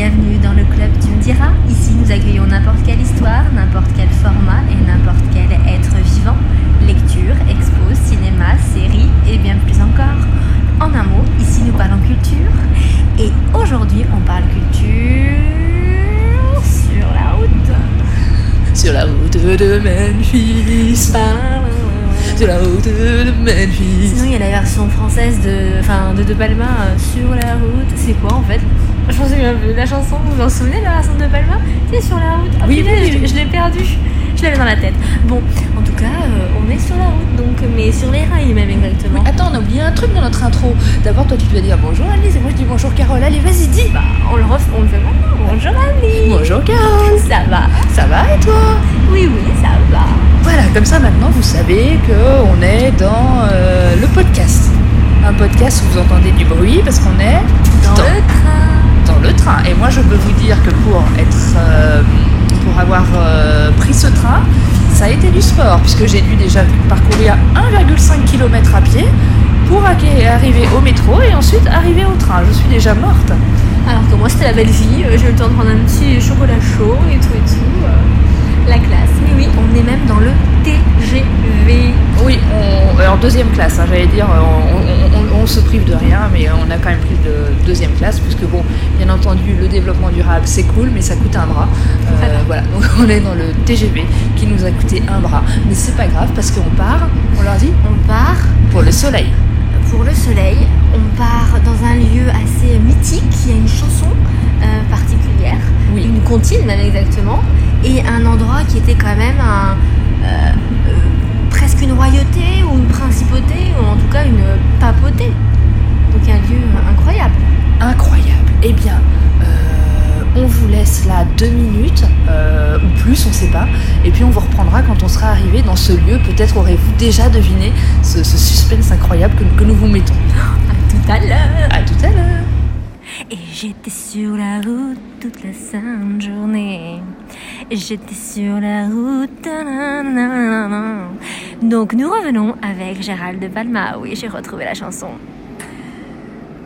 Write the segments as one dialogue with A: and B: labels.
A: bienvenue dans le club Tu me diras. Ici, nous accueillons n'importe quelle histoire, n'importe quel format et n'importe quel être vivant. Lecture, expo, cinéma, série et bien plus encore. En un mot, ici nous parlons culture. Et aujourd'hui, on parle culture sur la route.
B: Sur la route de Memphis. Sur la route de Memphis.
A: Sinon, il y a la version française de, enfin, de De Palma, euh, Sur la route. C'est quoi en fait? Je plus de la chanson. Vous vous en souvenez de la version de De Palma? C'est sur la route. Ah,
B: Oui, oui.
A: je, je l'ai perdu. Je l'avais dans la tête. Bon, en tout cas, euh, on est sur la route, donc, mais sur les rails même exactement.
B: Attends, on a oublié un truc dans notre intro. D'abord, toi, tu dois dire bonjour Alice et moi je dis bonjour Carole. Allez, vas-y, dis.
A: Bah, on le refait, on le fait maintenant. Bonjour Annie.
B: Bonjour Carole.
A: Ça va
B: Ça va et toi?
A: Oui, oui, ça va.
B: Voilà, comme ça maintenant vous savez qu'on est dans euh, le podcast. Un podcast où vous entendez du bruit parce qu'on est
A: Dans
B: dans,
A: le train.
B: dans le train. Et moi je peux vous dire que pour être euh, pour avoir euh, pris ce train, ça a été du sport puisque j'ai dû déjà parcourir 1,5 km à pied pour arri- arriver au métro et ensuite arriver au train. Je suis déjà morte.
A: Alors que moi, c'était la belle vie. J'ai eu le temps de prendre un petit chocolat chaud et tout et tout. La classe. Mais oui, on est même dans le TGV.
B: Oui, on, alors deuxième classe, hein, j'allais dire, on, on- on- on se prive de rien, mais on a quand même pris de deuxième classe, puisque bon, bien entendu, le développement durable c'est cool, mais ça coûte un bras. Euh, voilà, donc on est dans le TGV qui nous a coûté un bras, mais c'est pas grave parce qu'on part, on leur dit,
A: On part
B: pour le soleil.
A: pour le soleil. On part dans un lieu assez mythique. Il y a une chanson euh, particulière,
B: Oui.
A: une comptine même exactement, et un endroit qui était quand même un, euh, euh, presque une royauté ou une principauté, ou en tout cas une papauté. Donc un lieu incroyable.
B: Incroyable. Eh bien, euh, on vous laisse là deux minutes, ou plus, on sait pas, et puis on vous reprendra quand on sera arrivé dans ce lieu. Peut-être aurez-vous déjà deviné ce, ce suspense incroyable que- que nous vous mettons.
A: À tout à l'heure.
B: À tout à l'heure.
A: Et j'étais sur la route toute la sainte journée. J'étais sur la route. nanana. Donc nous revenons avec Gérald de Palma. Oui, j'ai retrouvé la chanson.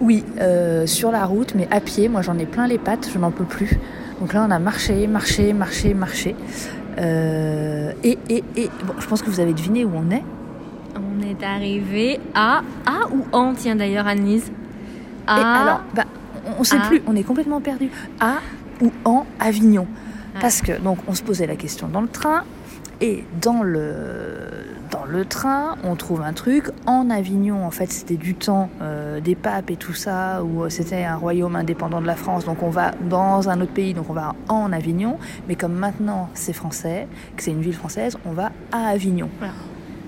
B: Oui, euh, sur la route, mais à pied. Moi, j'en ai plein les pattes, je n'en peux plus. Donc là, on a marché, marché, marché, marché. Euh, et, et, et, bon, je pense que vous avez deviné où on est.
A: On est arrivé à A ou en tiens d'ailleurs Annelise.
B: Et alors, bah, on ne sait
A: à-
B: plus, on est complètement perdu. À ou en Avignon.
A: Ouais.
B: Parce que, donc, on se posait la question dans le train. Et dans le, dans le train, on trouve un truc. En Avignon, en fait, c'était du temps euh, des papes et tout ça, où euh, c'était un royaume indépendant de la France. Donc on va dans un autre pays, donc on va en Avignon. Mais comme maintenant c'est français, que c'est une ville française, on va à Avignon.
A: Voilà.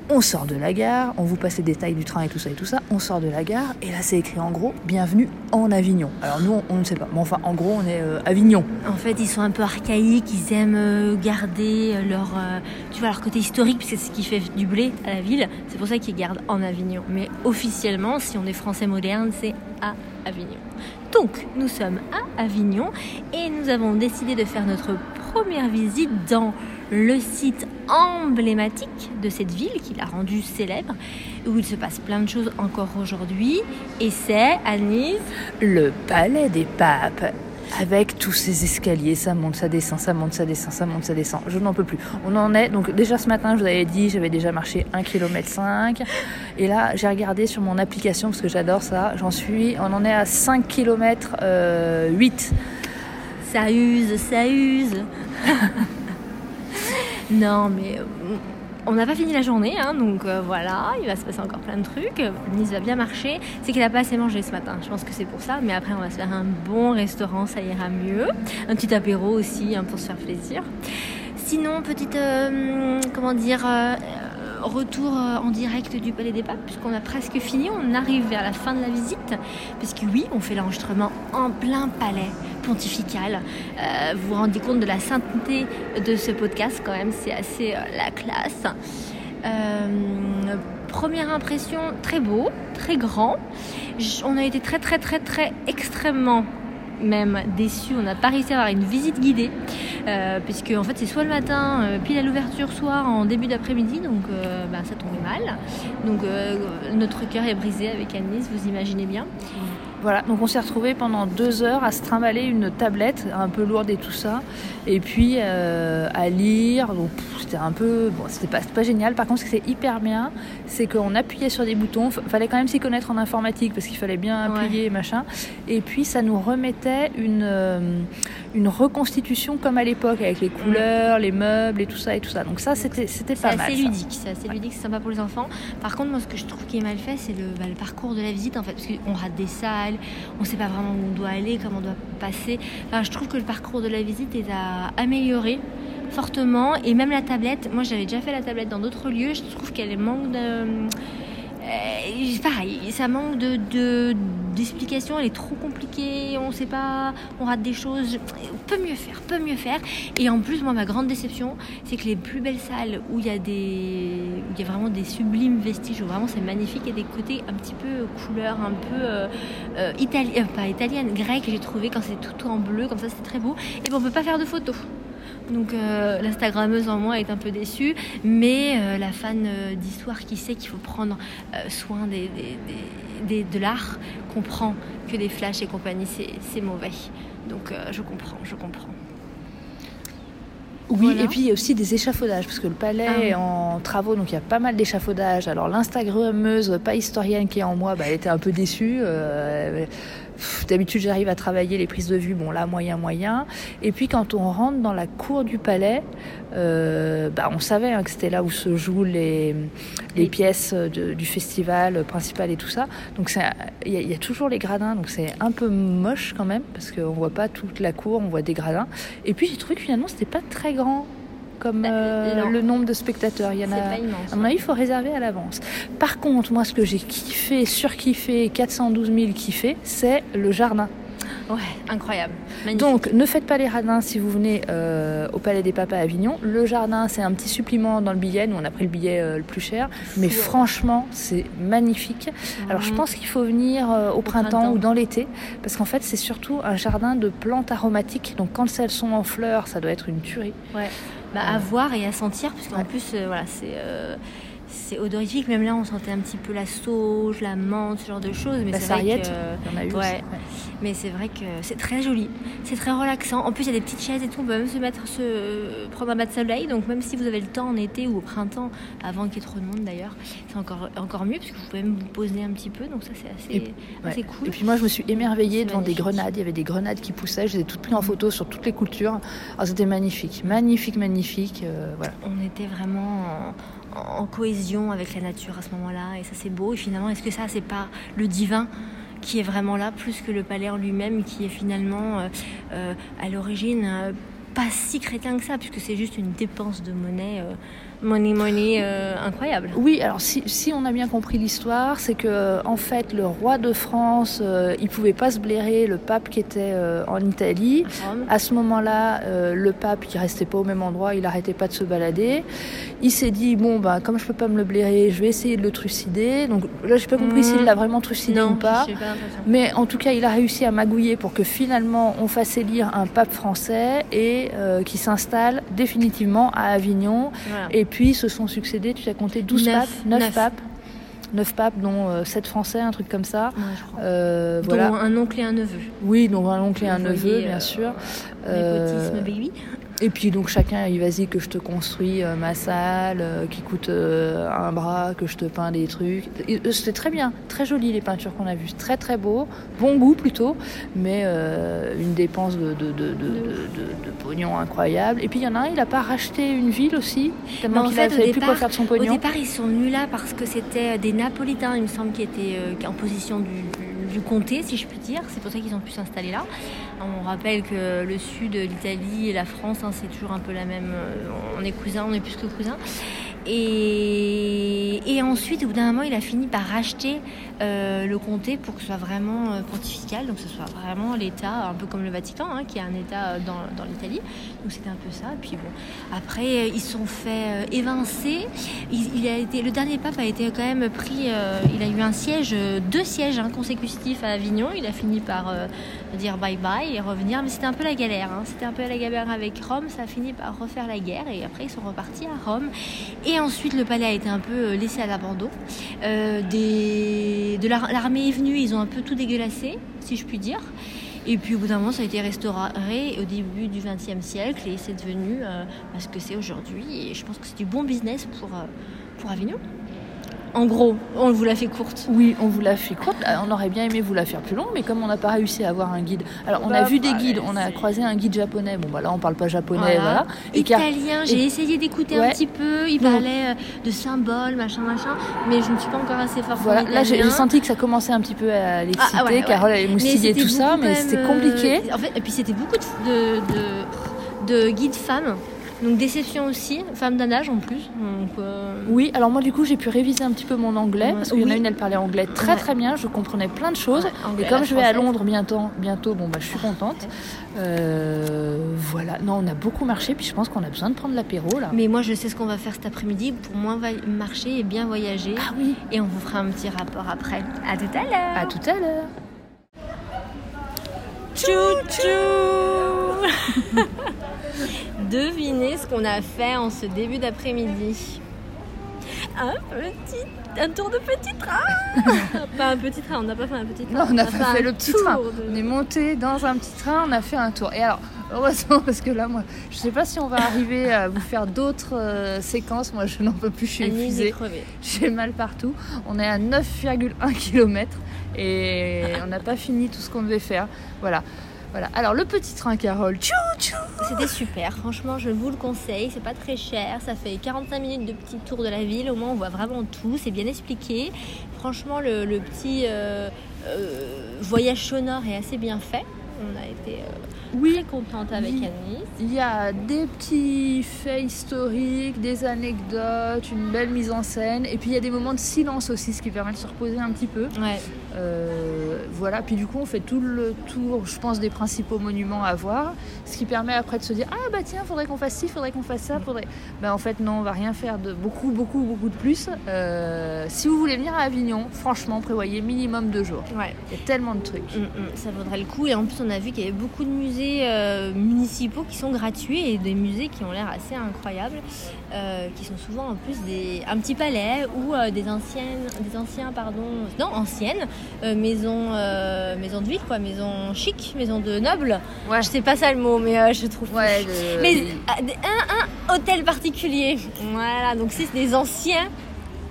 B: On sort de la gare, on vous passe les détails du train et tout ça et tout ça. On sort de la gare et là c'est écrit en gros Bienvenue en Avignon. Alors nous on, ne sait pas, mais enfin en gros on est euh, Avignon.
A: En fait, ils sont un peu archaïques, ils aiment euh, garder euh, leur, leur côté historique, puisque c'est ce qui fait du blé à la ville. C'est pour ça qu'ils gardent en Avignon. Mais officiellement, si on est français moderne, c'est à Avignon. Donc, nous sommes à Avignon et nous avons décidé de faire notre première visite dans le site emblématique de cette ville qui l'a rendue célèbre, où il se passe plein de choses encore aujourd'hui. Et c'est, Anise,
B: Le palais des papes. Avec tous ces escaliers, ça monte, ça descend, ça monte, ça descend, ça monte, ça descend. Je n'en peux plus. On en est, donc déjà ce matin, je vous avais dit, j'avais déjà marché 1 km 5. Et là, j'ai regardé sur mon application, parce que j'adore ça, j'en suis, on en est à 5 km 8.
A: Ça use, ça use. non, mais euh, on n'a pas fini la journée, hein, donc euh, voilà, il va se passer encore plein de trucs. Nice va bien marcher. C'est qu'elle a pas assez mangé ce matin. Je pense que c'est pour ça. Mais après, on va se faire un bon restaurant, ça ira mieux. Un petit apéro aussi hein, pour se faire plaisir. Sinon, petite, euh, comment dire, retour euh, en direct du Palais des Papes, puisqu'on a presque fini. On arrive vers la fin de la visite, puisque oui, on fait l'enregistrement en plein palais pontifical. Euh, vous vous rendez compte de la sainteté de ce podcast quand même, c'est assez euh, la classe. Première impression, très beau, très grand. On a été très très très très extrêmement même déçus. On n'a pas réussi à avoir une visite guidée, euh, puisque en fait c'est soit le matin, euh, pile à l'ouverture, soit en début d'après-midi, donc euh, ben, ça tombait mal. Donc euh, notre cœur est brisé avec Annelise, vous imaginez bien.
B: Voilà, donc on s'est retrouvé pendant deux heures à se trimballer une tablette un peu lourde et tout ça, et puis euh, à lire. Donc c'était un peu, bon, c'était pas, pas génial. Par contre, ce qui c'est hyper bien, c'est qu'on appuyait sur des boutons. F- fallait quand même s'y connaître en informatique parce qu'il fallait bien
A: Ouais.
B: appuyer machin. Et puis ça nous remettait une euh, une reconstitution comme à l'époque avec les couleurs, les meubles et tout ça et tout ça. Donc ça, c'était c'était
A: C'est
B: pas mal.
A: assez
B: ça.
A: ludique, c'est assez ludique, c'est sympa pour les enfants. Par contre, moi, ce que je trouve qui est mal fait, c'est le, bah, le parcours de la visite, en fait, parce qu'on rate des salles, on ne sait pas vraiment où on doit aller, comment on doit passer. Je trouve que le parcours de la visite est à améliorer fortement, et même la tablette. Moi, j'avais déjà fait la tablette dans d'autres lieux, je trouve qu'elle manque de. Euh, pareil, ça manque de, de- d'explications, elle est trop compliquée, on sait pas, on rate des choses. Peut mieux faire, peut mieux faire. Et en plus, moi, ma grande déception, c'est que les plus belles salles où il y a des, il y a vraiment des sublimes vestiges, où vraiment c'est magnifique, a des côtés un petit peu couleur, un peu euh, euh, itali- euh, pas italienne, grecque, j'ai trouvé quand c'est tout en bleu, comme ça, c'est très beau. Et ben, on peut pas faire de photos. Donc euh, l'Instagrammeuse en moi est un peu déçue, mais euh, la fan euh, d'histoire qui sait qu'il faut prendre soin des, des- de l'art comprend que les flashs et compagnie c'est c'est mauvais. Donc je comprends, je comprends.
B: Oui,
A: Voilà.
B: et puis il y a aussi des échafaudages, parce que le palais
A: Ah
B: est en travaux, donc il y a pas mal d'échafaudages. Alors l'Instagrammeuse, pas historienne qui est en moi, bah, elle était un peu déçue. euh, D'habitude, j'arrive à travailler les prises de vue, bon là, moyen, moyen. Et puis quand on rentre dans la cour du palais, euh, bah, on savait hein, que c'était là où se jouent les, pièces de- du festival principal et tout ça. Donc c'est- il y, a- il y a toujours les gradins, donc c'est un peu moche quand même, parce qu'on voit pas toute la cour, on voit des gradins. Et puis j'ai trouvé que finalement c'était pas très grand comme
A: Bah,
B: euh, le nombre de spectateurs. Il y en a.
A: pas immense.
B: À mon avis, il faut réserver à l'avance. Par contre, moi, ce que j'ai kiffé, surkiffé, 412 000 kiffé, c'est le jardin.
A: Ouais, incroyable. Magnifique.
B: Donc, ne faites pas les radins si vous venez euh, au Palais des Papas à Avignon. Le jardin, c'est un petit supplément dans le billet. Nous, on a pris le billet euh, le plus cher. Mais
A: Fou.
B: franchement, c'est magnifique. Alors, je
A: Mhm.
B: pense qu'il faut venir euh, au, printemps,
A: printemps.
B: ou dans l'été. Parce qu'en fait, c'est surtout un jardin de plantes aromatiques. Donc, quand elles sont en fleurs, ça doit être une tuerie.
A: Ouais. Bah, à voir et à sentir, puisqu'en
B: Ouais.
A: plus, euh, voilà, c'est. C'est odorifique, même là on sentait un petit peu la sauge, la menthe, ce genre de choses. Mais
B: La sarriette,
A: que,
B: il y en a eu
A: ouais. Mais c'est vrai que c'est très joli, c'est très relaxant. En plus, il y a des petites chaises et tout. On peut même se mettre, se prendre un bas de soleil. Donc, même si vous avez le temps en été ou au printemps, avant qu'il y ait trop de monde d'ailleurs, c'est encore, encore mieux parce que vous pouvez même vous poser un petit peu. Donc, ça, c'est assez,
B: Et-
A: assez
B: Ouais.
A: cool.
B: Et puis moi, je me suis émerveillée devant des grenades. Il y avait des grenades qui poussaient. Je les ai toutes prises en photo sur toutes les cultures. Alors, c'était magnifique, magnifique, magnifique. euh, voilà.
A: on était vraiment en, en cohésion avec la nature à ce moment-là. Et ça, c'est beau. Et finalement, est-ce que ça, c'est pas le divin qui est vraiment là, plus que le palais lui-même, qui est finalement euh, euh, à l'origine euh, pas si chrétien que ça, puisque c'est juste une dépense de monnaie, money, money euh, incroyable.
B: Oui, alors si, si on a bien compris l'histoire, c'est que en fait, le roi de France, euh, il pouvait pas se blairer le pape qui était euh, en Italie. À ce moment-là, euh, le pape, il restait pas au même endroit, il arrêtait pas de se balader. Il s'est dit bon bah comme je peux pas me le blairer, je vais essayer de le trucider. Donc là, j'ai pas compris
A: Mhm.
B: s'il l'a vraiment trucidé ou pas. Mais en tout cas, il a réussi à magouiller pour que finalement on fasse élire un pape français et euh, qui s'installe définitivement à Avignon.
A: Voilà.
B: Et puis se sont succédés, tu as compté 12
A: Neuf.
B: papes, 9
A: Neuf.
B: papes. 9 papes, dont 7 français, un truc comme ça.
A: Ouais, je crois.
B: Euh,
A: Dont
B: voilà.
A: un oncle et un neveu.
B: Oui, donc un oncle et un neveu, bien
A: euh,
B: sûr. Euh,
A: Népotisme baby.
B: Et puis donc chacun, il vas-y que je te construis euh, ma salle, euh, qui coûte euh, un bras, que je te peins des trucs. Euh, C'était très bien, très joli les peintures qu'on a vues, très très beau, bon goût plutôt, mais une dépense de, de, de, de, pognon incroyable. Et puis il y en a un, il a pas racheté une ville aussi, tellement qu'il ne
A: au
B: savait plus quoi faire de son
A: Au
B: pognon.
A: départ, ils sont venus là parce que c'était des Napolitains, il me semble, qui étaient en position du, du- comté, si je puis dire. C'est pour ça qu'ils ont pu s'installer là. On rappelle que le sud, l'Italie et la France, hein, c'est toujours un peu la même. euh, On est cousins, on est plus que cousins. Et, et ensuite, au bout d'un moment, il a fini par racheter euh, le comté pour que ce soit vraiment euh, pontifical, donc que ce soit vraiment l'État, un peu comme le Vatican, hein, qui est un État euh, dans, l'Italie. Donc c'était un peu ça. Puis bon, après, euh, ils se sont fait évincer. Il, a été, le dernier pape a été quand même pris. il a eu un siège, deux sièges hein, consécutifs à Avignon. Il a fini par dire bye bye et revenir. Mais c'était un peu la galère. hein. C'était un peu la galère avec Rome. Ça a fini par refaire la guerre et après ils sont repartis à Rome. Et ensuite, le palais a été un peu laissé à l'abandon. Des... L'armée est venue, ils ont un peu tout dégueulassé. si je puis dire. Et puis au bout d'un moment, ça a été restauré au début du XXe siècle et c'est devenu euh, ce que c'est aujourd'hui. Et je pense que c'est du bon business pour, euh, pour Avignon. En gros, on vous l'a fait courte.
B: Oui, on vous l'a fait courte. Euh, On aurait bien aimé vous la faire plus longue, mais comme on n'a pas réussi à avoir un guide. Alors, on a
A: Bah,
B: vu des
A: voilà,
B: guides, on a croisé un guide japonais. Bon, bah là, on parle pas japonais, voilà. Car-
A: Italien,
B: et-
A: j'ai essayé d'écouter
B: Ouais.
A: un petit peu. Il parlait euh, de symboles, machin, machin. Mais je ne suis pas encore assez forte.
B: Voilà, là j'ai senti que ça commençait un petit peu à l'exciter.
A: Ah, ouais, ouais.
B: Carole elle
A: c'était
B: tout ça, mais c'était
A: même,
B: compliqué.
A: euh, en fait, et puis c'était beaucoup de, de, de, de guides femmes. Donc déception aussi, femmes d'un âge en plus. Donc, euh,
B: Oui, alors moi du coup j'ai pu réviser un petit peu mon anglais
A: Ouais,
B: parce qu'il y en a une elle parlait anglais très
A: Ouais.
B: très bien, je comprenais plein de choses.
A: ouais, anglais,
B: Et comme je vais à. Londres bientôt, bientôt, bon bah je suis contente. Euh, voilà, non on a beaucoup marché, puis je pense qu'on a besoin de prendre l'apéro là.
A: Mais moi je sais ce qu'on va faire cet après-midi pour moins marcher et bien voyager.
B: Ah oui,
A: Et on vous fera un petit rapport après. À tout à l'heure.
B: à tout à l'heure.
A: Chou-chou Devinez ce qu'on a fait en ce début d'après-midi. Un petit, un tour de petit train. pas un petit train, on n'a pas fait un petit train.
B: Non, on n'a
A: a
B: pas fait le petit train.
A: de-
B: On est monté dans un petit train, on a fait un tour. Et alors, heureusement, parce que là, moi, je sais pas si on va arriver à vous faire d'autres euh, séquences. Moi, je n'en peux plus, je suis épuisée. J'ai mal partout. On est à 9,1 km et on n'a pas fini tout ce qu'on devait faire. Voilà. Voilà. Alors, le petit train, Carole. Tchou, tchou.
A: C'était super, franchement je vous le conseille, c'est pas très cher, ça fait 45 minutes de petit tour de la ville, au moins on voit vraiment tout, c'est bien expliqué. Franchement le, le petit euh, euh, voyage sonore est assez bien fait, on a été euh,
B: Oui,
A: très contente avec
B: Oui.
A: Annie.
B: il y a des petits faits historiques, des anecdotes, une belle mise en scène. Et puis, il y a des moments de silence aussi, ce qui permet de se reposer un petit peu.
A: Ouais,
B: Euh, voilà, puis du coup on fait tout le tour, je pense, des principaux monuments à voir, ce qui permet après de se dire ah bah tiens, faudrait qu'on fasse ci, faudrait qu'on fasse ça, faudrait. Ben en fait non, on va rien faire de beaucoup, beaucoup, beaucoup de plus. Euh, si vous voulez venir à Avignon, franchement, prévoyez minimum deux jours.
A: ouais.
B: Il y a tellement de trucs.
A: Mm, mm, ça vaudrait le coup et en plus on a vu qu'il y avait beaucoup de musées euh, municipaux qui sont gratuits et des musées qui ont l'air assez incroyables, qui sont souvent en plus des, un petit palais ou des anciennes, des anciens pardon, non anciennes euh, maisons, euh, maisons de ville quoi, maisons chic, maisons de nobles.
B: Ouais.
A: Je sais pas ça le mot mais euh, je trouve.
B: Ouais, le-
A: Mais des- un, un hôtel particulier. Voilà donc c'est des anciens.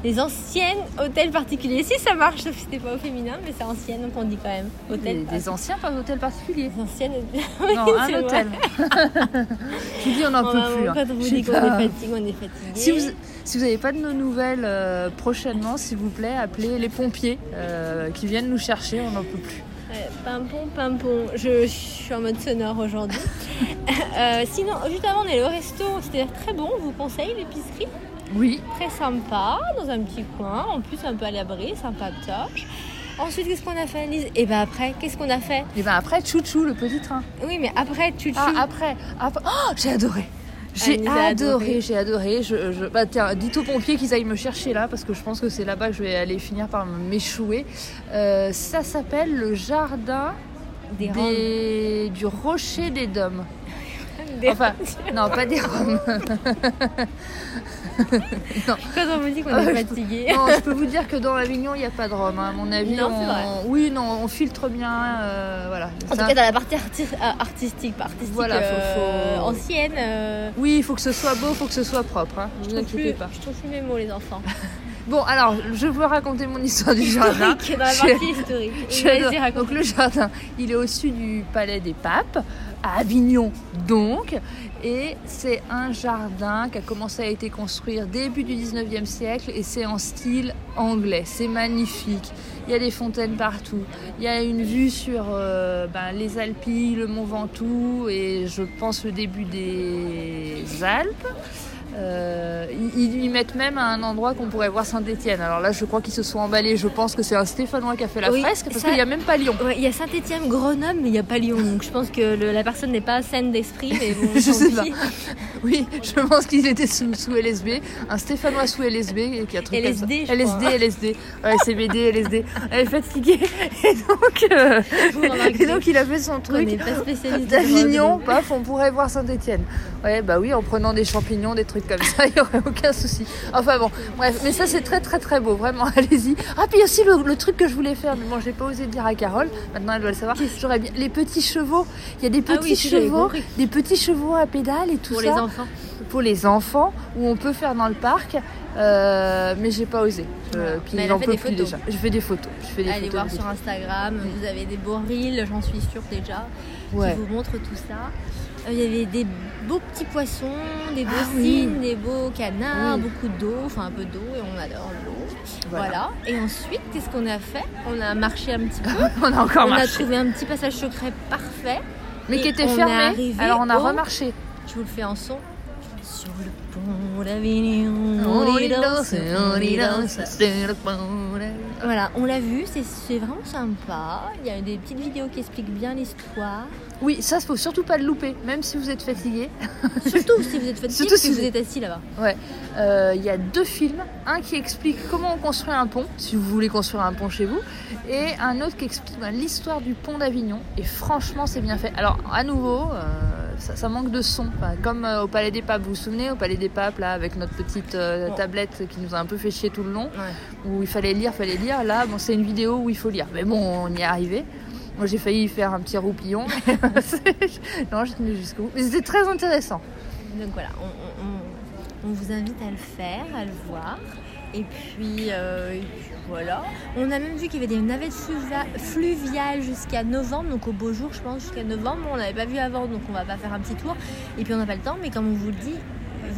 A: Des anciennes hôtels particuliers. Si ça marche, sauf que c'était pas au féminin, mais c'est ancienne, donc on dit quand même hôtel.
B: des, des anciens par hôtel particulier.
A: Des anciennes.
B: Non, un hôtel. Vous dis, on n'en peut plus. hein.
A: Quand on vous
B: sais
A: dit qu'on
B: pas.
A: est fatigué, on est fatigué.
B: Si vous si n'avez pas de nos nouvelles euh, prochainement, s'il vous plaît, appelez les pompiers euh, qui viennent nous chercher, on n'en peut plus.
A: Ouais, pimpon, pimpon. Je, je suis en mode sonore aujourd'hui. Euh, sinon, juste avant, on est au resto. C'était très bon. On vous conseille l'épicerie.
B: Oui,
A: Très sympa, dans un petit coin. En plus, un peu à l'abri, sympa toche. Ensuite, qu'est-ce qu'on a fait, Lise? Et ben après, qu'est-ce qu'on a fait?
B: Et ben après, chouchou, le petit train.
A: Oui, mais après, tu
B: Ah, après, après- Oh, j'ai adoré. J'ai adoré,
A: adoré.
B: j'ai adoré. Je, je- bah, tiens, dites aux pompiers qu'ils aillent me chercher là, parce que je pense que c'est là-bas que je vais aller finir par m'échouer. Euh, ça s'appelle le jardin
A: des,
B: des- du rocher des Dômes.
A: Des-
B: Enfin, non, pas des Roms.
A: Quand on vous dit qu'on
B: Euh,
A: est
B: je-
A: fatigué.
B: Non, je peux vous dire que dans l'Avignon, il n'y a pas de Rome. hein. À mon avis,
A: Non,
B: on...
A: c'est vrai.
B: oui, non, on filtre bien. euh, voilà.
A: En
B: Ça-
A: tout cas, dans la partie arti- euh, artistique, pas artistique
B: Voilà, faut-
A: euh,
B: faut-
A: ancienne. euh,
B: Oui, il faut que ce soit beau, il faut que ce soit propre. Hein. Ne
A: je
B: vous
A: trouve
B: inquiétez
A: plus-
B: pas.
A: Je trouve plus mes mots, les enfants.
B: Bon, alors, je veux raconter mon histoire du jardin.
A: Dans la
B: Je-
A: partie historique. Raconte.
B: Donc le jardin, il est au-dessus du Palais des Papes, à Avignon donc, et c'est un jardin qui a commencé à être construit début du 19e siècle et c'est en style anglais. C'est magnifique. Il y a des fontaines partout. Il y a une vue sur euh, ben, les Alpilles, le Mont Ventoux et je pense le début des Alpes. Euh, ils, ils mettent même à un endroit qu'on pourrait voir Saint-Étienne. Alors là, je crois qu'ils se sont emballés. Je pense que c'est un Stéphanois qui a fait la
A: Oui,
B: fresque parce qu'il n'y a même pas Lyon.
A: Ouais, il y a Saint-Etienne, Grenoble, mais il n'y a pas Lyon. Donc je pense que le- la personne n'est pas saine d'esprit. Mais bon,
B: Je sais pas. Oui, je pense qu'ils étaient sous, sous LSB. Un Stéphanois sous LSB qui a truc
A: LSD.
B: LSD, LSD. Ouais, CBD, LSD. Elle est fatiguée. Et donc, euh, et donc il a fait son truc.
A: pas spécialiste de
B: D'Avignon, paf, on pourrait voir Saint-Etienne. Ouais, bah oui, en prenant des champignons, des trucs comme ça, il n'y aurait aucun souci. Enfin bon, bref, mais ça c'est très très très beau, vraiment, allez-y. Ah, puis aussi le, le truc que je voulais faire, mais bon, j'ai pas osé le dire à Carole, maintenant elle doit le savoir. J'aurais bien les petits chevaux, il y a des
A: Ah
B: petits
A: oui,
B: chevaux, des petits chevaux à pédales et tout
A: Pour
B: ça.
A: les enfants.
B: Pour les enfants, où on peut faire dans le parc, euh, mais j'ai pas osé. Puis j'en peux plus déjà. Je fais des photos. Je fais des
A: Allez
B: photos
A: voir sur Instagram, vous avez des beaux reels, j'en suis sûre déjà,
B: Ouais.
A: qui vous montrent tout ça. Euh, Il y avait des beaux petits poissons, des beaux
B: Ah oui.
A: cygnes, des beaux canards,
B: Oui.
A: beaucoup d'eau, enfin un peu d'eau et on adore l'eau.
B: Voilà.
A: Voilà. Et ensuite, qu'est-ce qu'on a fait? On a marché un petit peu.
B: on a encore
A: on a trouvé un petit passage secret parfait.
B: Mais qui était
A: on est
B: fermé.
A: arrivé
B: Alors on a
A: au-
B: remarché.
A: Je vous le fais en son. Sur le pont d'Avignon,
B: On y
A: danse,
B: on y danse.
A: danse. Voilà, on l'a vu, c'est c'est vraiment sympa. Il y a des petites vidéos qui expliquent bien l'histoire.
B: Oui, ça, faut surtout pas le louper, même si vous êtes fatigué.
A: Surtout si vous êtes fatigué,
B: Surtout si vous
A: êtes assis là-bas.
B: Ouais. Euh, Il y a deux films. Un qui explique comment on construit un pont, si vous voulez construire un pont chez vous, et un autre qui explique ben, l'histoire du pont d'Avignon. Et franchement, c'est bien fait. Alors, à nouveau, euh, ça, ça manque de son. Enfin, comme euh, au Palais des Papes, vous vous souvenez, au Palais des Papes, là, avec notre petite euh, tablette qui nous a un peu fait chier tout le long,
A: Ouais.
B: où il fallait lire, fallait lire. Là, bon, c'est une vidéo où il faut lire. Mais bon, on y est arrivé. Moi, j'ai failli faire un petit roupillon. non, j'ai tenu jusqu'au bout. Mais c'était très intéressant.
A: Donc voilà, on, on- on- on vous invite à le faire, à le voir. Et puis, euh, et puis voilà. On a même vu qu'il y avait des navettes fluvia- fluviales jusqu'à novembre, donc au beau jour, je pense, jusqu'à novembre. On n'avait pas vu avant, donc on va pas faire un petit tour. Et puis on n'a pas le temps, mais comme on vous le dit,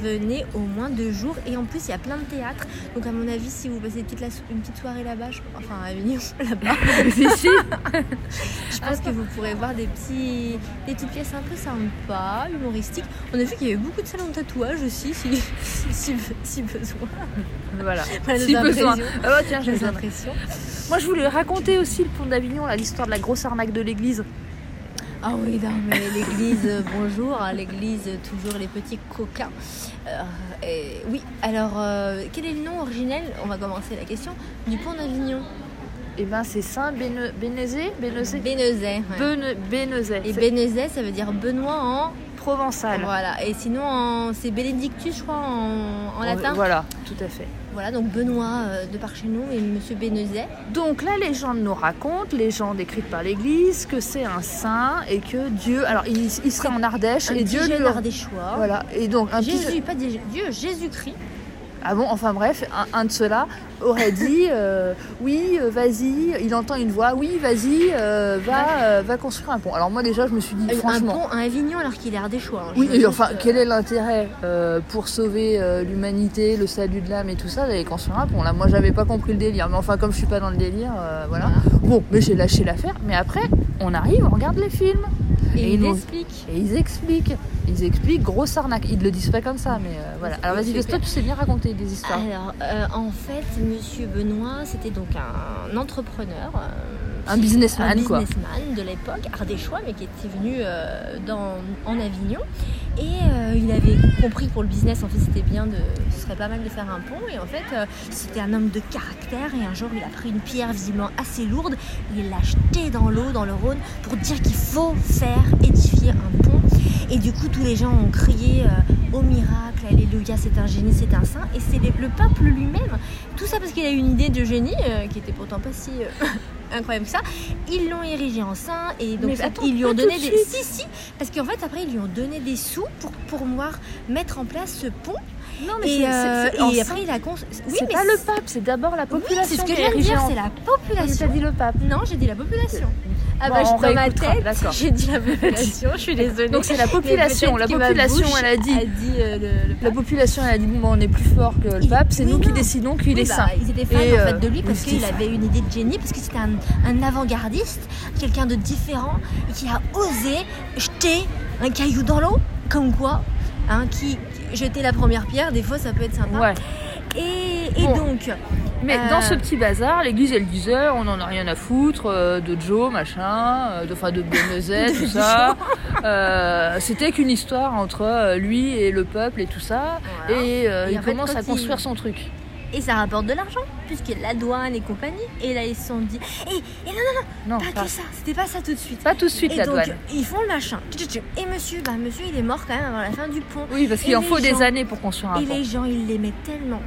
A: venez au moins deux jours. Et en plus, il y a plein de théâtres. Donc à mon avis, si vous passez toute la so- une petite soirée là-bas, je- enfin à Avignon, là-bas, je pense que vous pourrez voir des petits, des petites pièces un peu sympas, humoristiques. On a vu qu'il y avait beaucoup de salons de tatouage aussi, si, si, si- si besoin.
B: Voilà.
A: Voilà,
B: si besoin. Ah bah tiens, je
A: Nos
B: les ai.
A: impressions.
B: Moi, je voulais raconter aussi le pont d'Avignon, l'histoire de la grosse arnaque de l'église.
A: Ah oui, non, mais l'église, euh, bonjour, hein, l'église, toujours les petits coquins. Euh, et oui, alors, euh, quel est le nom originel? On va commencer la question. Du pont d'Avignon.
B: Et ben, c'est Saint
A: Bénezet. ouais.
B: Bene- Bénézet.
A: Et Bénezet, ça veut dire Benoît en.
B: Provençal.
A: Voilà. Et sinon, c'est Bénédictus, je crois, en, en latin.
B: Voilà, tout à fait.
A: Voilà, donc Benoît euh, de par chez nous et Monsieur Bénezet.
B: Donc la légende nous raconte, légende écrite par l'Église, que c'est un saint et que Dieu, alors il, il serait en Ardèche
A: Un
B: et Dieu lui
A: choix.
B: voilà et donc un petit-
A: Jésus, pas Dieu, Jésus-Christ.
B: Ah bon, enfin bref, un, un de ceux-là aurait dit euh, oui, euh, vas-y, il entend une voix, oui, vas-y, euh, va, va construire un pont. Alors moi déjà, je me suis dit,
A: Un
B: franchement,
A: pont à Avignon alors qu'il est ardéchois. hein.
B: oui, et enfin, quel est l'intérêt pour sauver l'humanité, le salut de l'âme et tout ça, d'aller construire un pont? Là, moi, j'avais pas compris le délire, mais enfin, comme je suis pas dans le délire, voilà. Bon, mais j'ai lâché l'affaire. Mais après, on arrive, on regarde les films
A: Et,
B: Et
A: il
B: nous-
A: explique.
B: et ils expliquent, ils expliquent grosse arnaque. Ils le disent pas comme ça, mais euh, voilà. Alors vas-y, toi, tu sais bien raconter des histoires.
A: Alors, euh, en fait, Monsieur Benoît, c'était donc un entrepreneur. euh,
B: Un businessman,
A: un
B: quoi.
A: businessman de l'époque, ardéchois, mais qui était venu euh, dans, en Avignon. Et euh, il avait compris que pour le business, en fait, c'était bien de. Ce serait pas mal de faire un pont. Et en fait, euh, c'était un homme de caractère. Et un jour, il a pris une pierre visiblement assez lourde. Il l'a jetée dans l'eau, dans le Rhône, pour dire qu'il faut faire édifier un pont. Et du coup, tous les gens ont crié au miracle, alléluia, c'est un génie, c'est un saint. Et c'est le peuple lui-même. Tout ça parce qu'il a eu une idée de génie, qui était pourtant pas si incroyable que ça. Ils l'ont érigé en saint et donc
B: Mais attends,
A: ils lui ont donné des. Si, si, parce qu'en fait, après, ils lui ont donné des sous pour, pouvoir mettre en place ce pont.
B: Non,
A: Et, euh, et
B: saint,
A: après, il a. cons- Oui,
B: c'est
A: mais
B: pas le pape, c'est d'abord la
A: oui,
B: population.
A: c'est ce que
B: est érigée
A: dire, c'est la
B: Mais
A: population.
B: t'as dit le pape.
A: Non, j'ai dit la population. Ah
B: Bon,
A: bah, je-
B: on
A: dans ma tête, j'ai dit la population, je suis désolée.
B: Donc c'est la population. La population, elle a dit.
A: a dit euh, le, le
B: La population, elle a dit bon, on est plus fort que le pape, c'est
A: oui,
B: nous qui décidons qu'il
A: Oui,
B: est
A: bah,
B: saint.
A: Ils étaient fans
B: Et,
A: en
B: euh,
A: fait de lui parce qu'il avait une idée de génie, parce que c'était un, un avant-gardiste, quelqu'un de différent et qui a osé jeter un caillou dans l'eau, comme quoi, hein, qui jeter la première pierre, des fois ça peut être sympa.
B: Ouais.
A: Et, et
B: Bon.
A: donc,
B: Mais
A: Euh,
B: dans ce petit bazar, l'église elle disait on en a rien à foutre euh, de Joe, machin, euh, de, enfin de Benezet, tout ça. Euh, C'était qu'une histoire entre euh, lui et le peuple et tout ça.
A: Voilà.
B: Et, euh,
A: Et
B: il
A: fait,
B: commence à
A: il-
B: construire son truc.
A: Et ça rapporte de l'argent, puisque la douane et compagnie. Et là, ils se sont dit, et, et non, non, non,
B: Non,
A: pas, que ça, c'était pas ça tout de suite.
B: pas tout de suite
A: et
B: la
A: donc,
B: douane.
A: ils font le machin. Et monsieur, bah, monsieur, il est mort quand même avant la fin du pont.
B: Oui, parce qu'il
A: Et
B: en faut des années pour construire un
A: Et
B: pont.
A: les gens, ils l'aimaient tellement.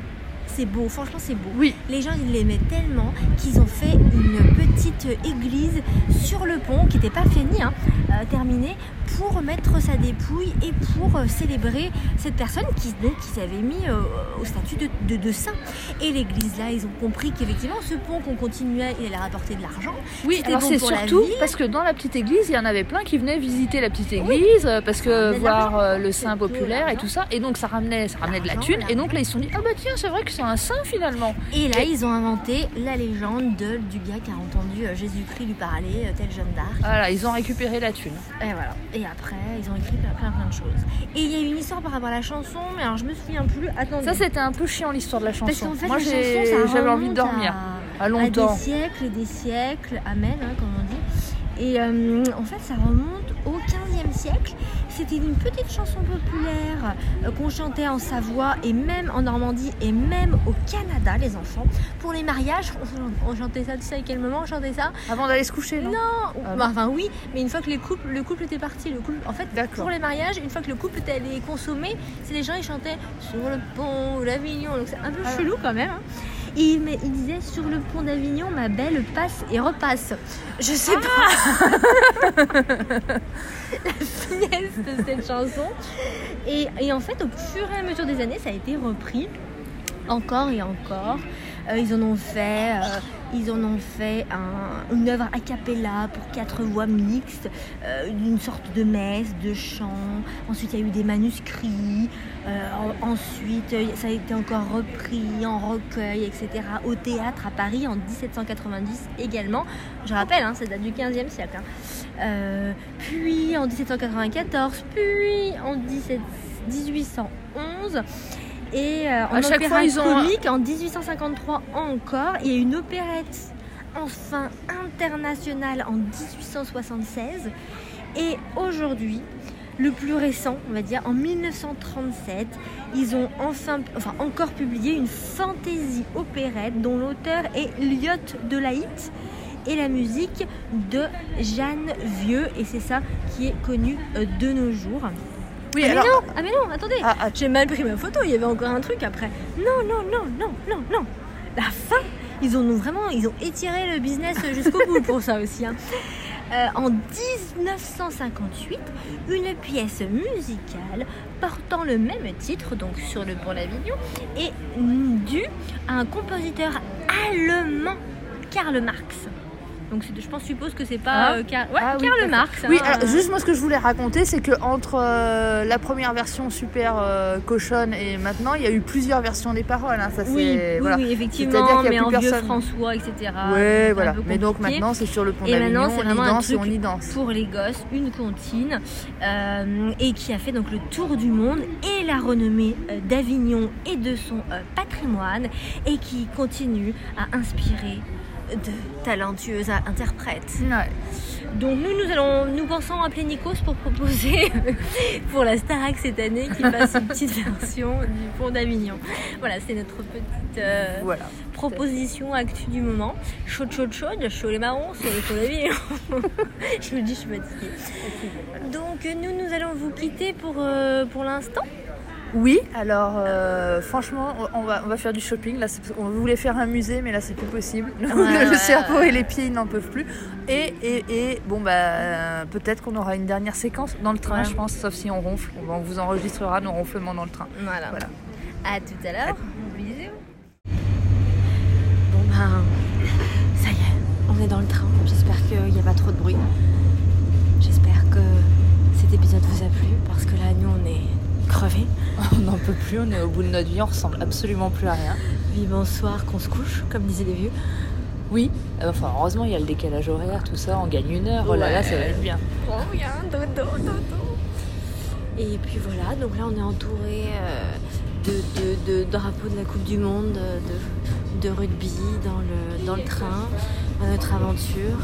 A: C'est beau, franchement, c'est beau.
B: Oui,
A: Les gens, ils l'aimaient tellement qu'ils ont fait une petite église sur le pont qui n'était pas finie, hein, euh, terminée, pour mettre sa dépouille et pour euh, célébrer cette personne qui, donc, qui s'avait mis euh, au statut de, de- de saint. Et l'église, là, ils ont compris qu'effectivement, ce pont qu'on continuait, il allait rapporter de l'argent.
B: oui. Alors
A: bon
B: c'est surtout parce que dans la petite église, il y en avait plein qui venaient visiter la petite église parce que
A: de
B: voir le saint populaire et tout ça. Et donc ça ramenait, ça ramenait de la thune. Et donc là ils se sont dit ah bah tiens c'est vrai que un saint finalement.
A: Et là, ils ont inventé la légende de, du gars qui a entendu euh, Jésus-Christ lui parler, euh, tel Jeanne d'Arc.
B: Voilà, ils ont récupéré la thune.
A: Et voilà. Et après, ils ont écrit plein, plein, de choses. Et il y a une histoire par rapport à la chanson, mais alors je me souviens plus. Attendez.
B: Ça c'était un peu chiant l'histoire de la
A: Parce
B: chanson.
A: qu'en fait,
B: Moi j'avais envie de dormir.
A: À,
B: À
A: à
B: longtemps.
A: des siècles et des siècles. Amen, hein, comme on dit. Et euh, en fait, ça remonte au 15e siècle. C'était une petite chanson populaire euh, qu'on chantait en Savoie et même en Normandie et même au Canada, les enfants. Pour les mariages, on, on chantait ça, tu sais à quel moment on chantait ça?
B: Avant d'aller se coucher, non?
A: Non,
B: Ah
A: Bah, Enfin oui, mais une fois que les couples, le couple était parti, le couple, en fait, pour les mariages, une fois que le couple était allé consommer, c'est les gens ils chantaient sur le pont d'Avignon, donc c'est un peu
B: Ah.
A: chelou quand même. hein. Et il, disait sur le pont d'Avignon, ma belle passe et repasse. Je sais pas la finesse de cette chanson. Et, et en fait, au fur et à mesure des années, ça a été repris encore et encore. Euh, ils en ont fait, euh, ils en ont fait un- une œuvre a cappella pour quatre voix mixtes, euh, une sorte de messe, de chant. Ensuite, il y a eu des manuscrits. En- ensuite, ça a été encore repris en recueil, etc. Au théâtre à Paris en 1790 également. Je rappelle, hein, ça date du 15e siècle. hein. Puis en 1794, puis en 17 1811. Et euh, en
B: À chaque
A: opéra
B: fois, ils ont
A: comique, en 1853 encore, il y a une opérette enfin internationale en 1876. Et aujourd'hui, le plus récent, on va dire, en 1937, ils ont enfin, enfin encore publié une fantaisie opérette dont l'auteur est Lyot de Laït et la musique de Jeanne Vieux. Et c'est ça qui est connu euh, de nos jours.
B: Oui,
A: ah,
B: alors.
A: mais non, ah mais non, attendez,
B: Ah, ah,
A: j'ai mal pris ma photo, il y avait encore un truc après. Non, non, non, non, non, non. La fin, ils ont vraiment, ils ont étiré le business jusqu'au bout pour ça aussi. hein. Euh, en 1958, une pièce musicale portant le même titre, donc sur le pont d'Avignon, est due à un compositeur allemand, Karl Marx. Donc je pense, suppose que c'est pas
B: Ah.
A: euh, Karl, ouais,
B: Ah oui,
A: Karl
B: d'accord.
A: Marx.
B: Oui,
A: hein,
B: alors
A: euh,
B: juste moi ce que je voulais raconter, c'est que entre euh, la première version super euh, cochonne et maintenant, il y a eu plusieurs versions des paroles. hein, ça,
A: Oui, oui,
B: voilà.
A: oui,
B: C'est-à-dire
A: effectivement,
B: qu'il y a
A: mais
B: plus
A: en vieux. François, etc. Un
B: voilà. Mais donc maintenant, c'est sur le pont
A: Et maintenant,
B: on y
A: vraiment un
B: danse et on y danse.
A: pour les gosses, une comptine, euh, et qui a fait donc le tour du monde et la renommée euh, d'Avignon et de son euh, patrimoine, et qui continue à inspirer de talentueux interprètes.
B: Ouais.
A: Donc nous, nous allons, nous pensons appeler Nikos pour proposer pour la Starac cette année qui fasse une petite version du pont d'Avignon. Voilà, c'est notre petite euh,
B: Voilà.
A: proposition actu du moment. Chaude, chaude, chaude, chaud les marrons sur le pont d'Avignon. je me dis, je suis fatiguée. Donc nous, nous allons vous quitter pour, euh, pour l'instant.
B: Oui, alors euh, franchement, on va, on va faire du shopping. Là, on voulait faire un musée, mais là, c'est plus possible. le
A: ouais,
B: le cerveau
A: ouais.
B: et les pieds ils n'en peuvent plus. Et, et, et bon, bah, euh, peut-être qu'on aura une dernière séquence dans le train,
A: Ouais.
B: je pense, sauf si on ronfle. On vous enregistrera nos ronflements dans le train.
A: Voilà.
B: Voilà.
A: À tout à l'heure. Bisous. Bon ben, ça y est, on est dans le train. J'espère qu'il n'y a pas trop de bruit. J'espère que cet épisode vous a plu parce que là, nous, on est crevés.
B: On n'en peut plus, on est au bout de notre vie, on ressemble absolument plus à rien.
A: Oui, bonsoir, qu'on se couche, comme disaient les vieux.
B: Oui, euh, enfin, heureusement, il y a le décalage horaire, tout ça, on gagne une heure. Oh là là, ça va être bien.
A: Oh, bien, dodo, dodo. Et puis voilà, donc là, on est entouré euh, de, de- de drapeaux de la Coupe du Monde, de, de rugby dans le, dans le train, dans notre aventure.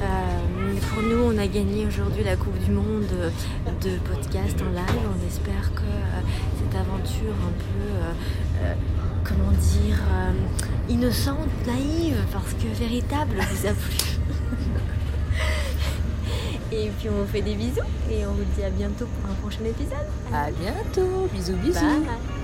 A: Euh, pour nous, on a gagné aujourd'hui la Coupe du Monde de podcast en live. On espère que euh, cette aventure un peu euh, comment dire, innocente, naïve, parce que véritable vous a plu. et puis on vous fait des bisous et on vous dit à bientôt pour un prochain épisode.
B: À bientôt. Bisous, bisous.
A: Bye.